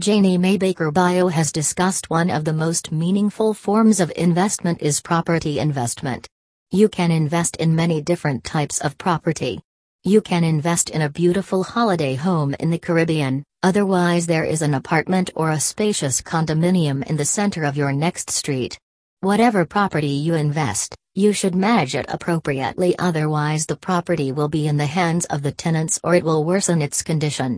Janie May Baker Bio has discussed one of the most meaningful forms of investment is property investment. You can invest in many different types of property. You can invest in a beautiful holiday home in the Caribbean, otherwise, there is an apartment or a spacious condominium in the center of your next street. Whatever property you invest, you should manage it appropriately, otherwise, the property will be in the hands of the tenants or it will worsen its condition.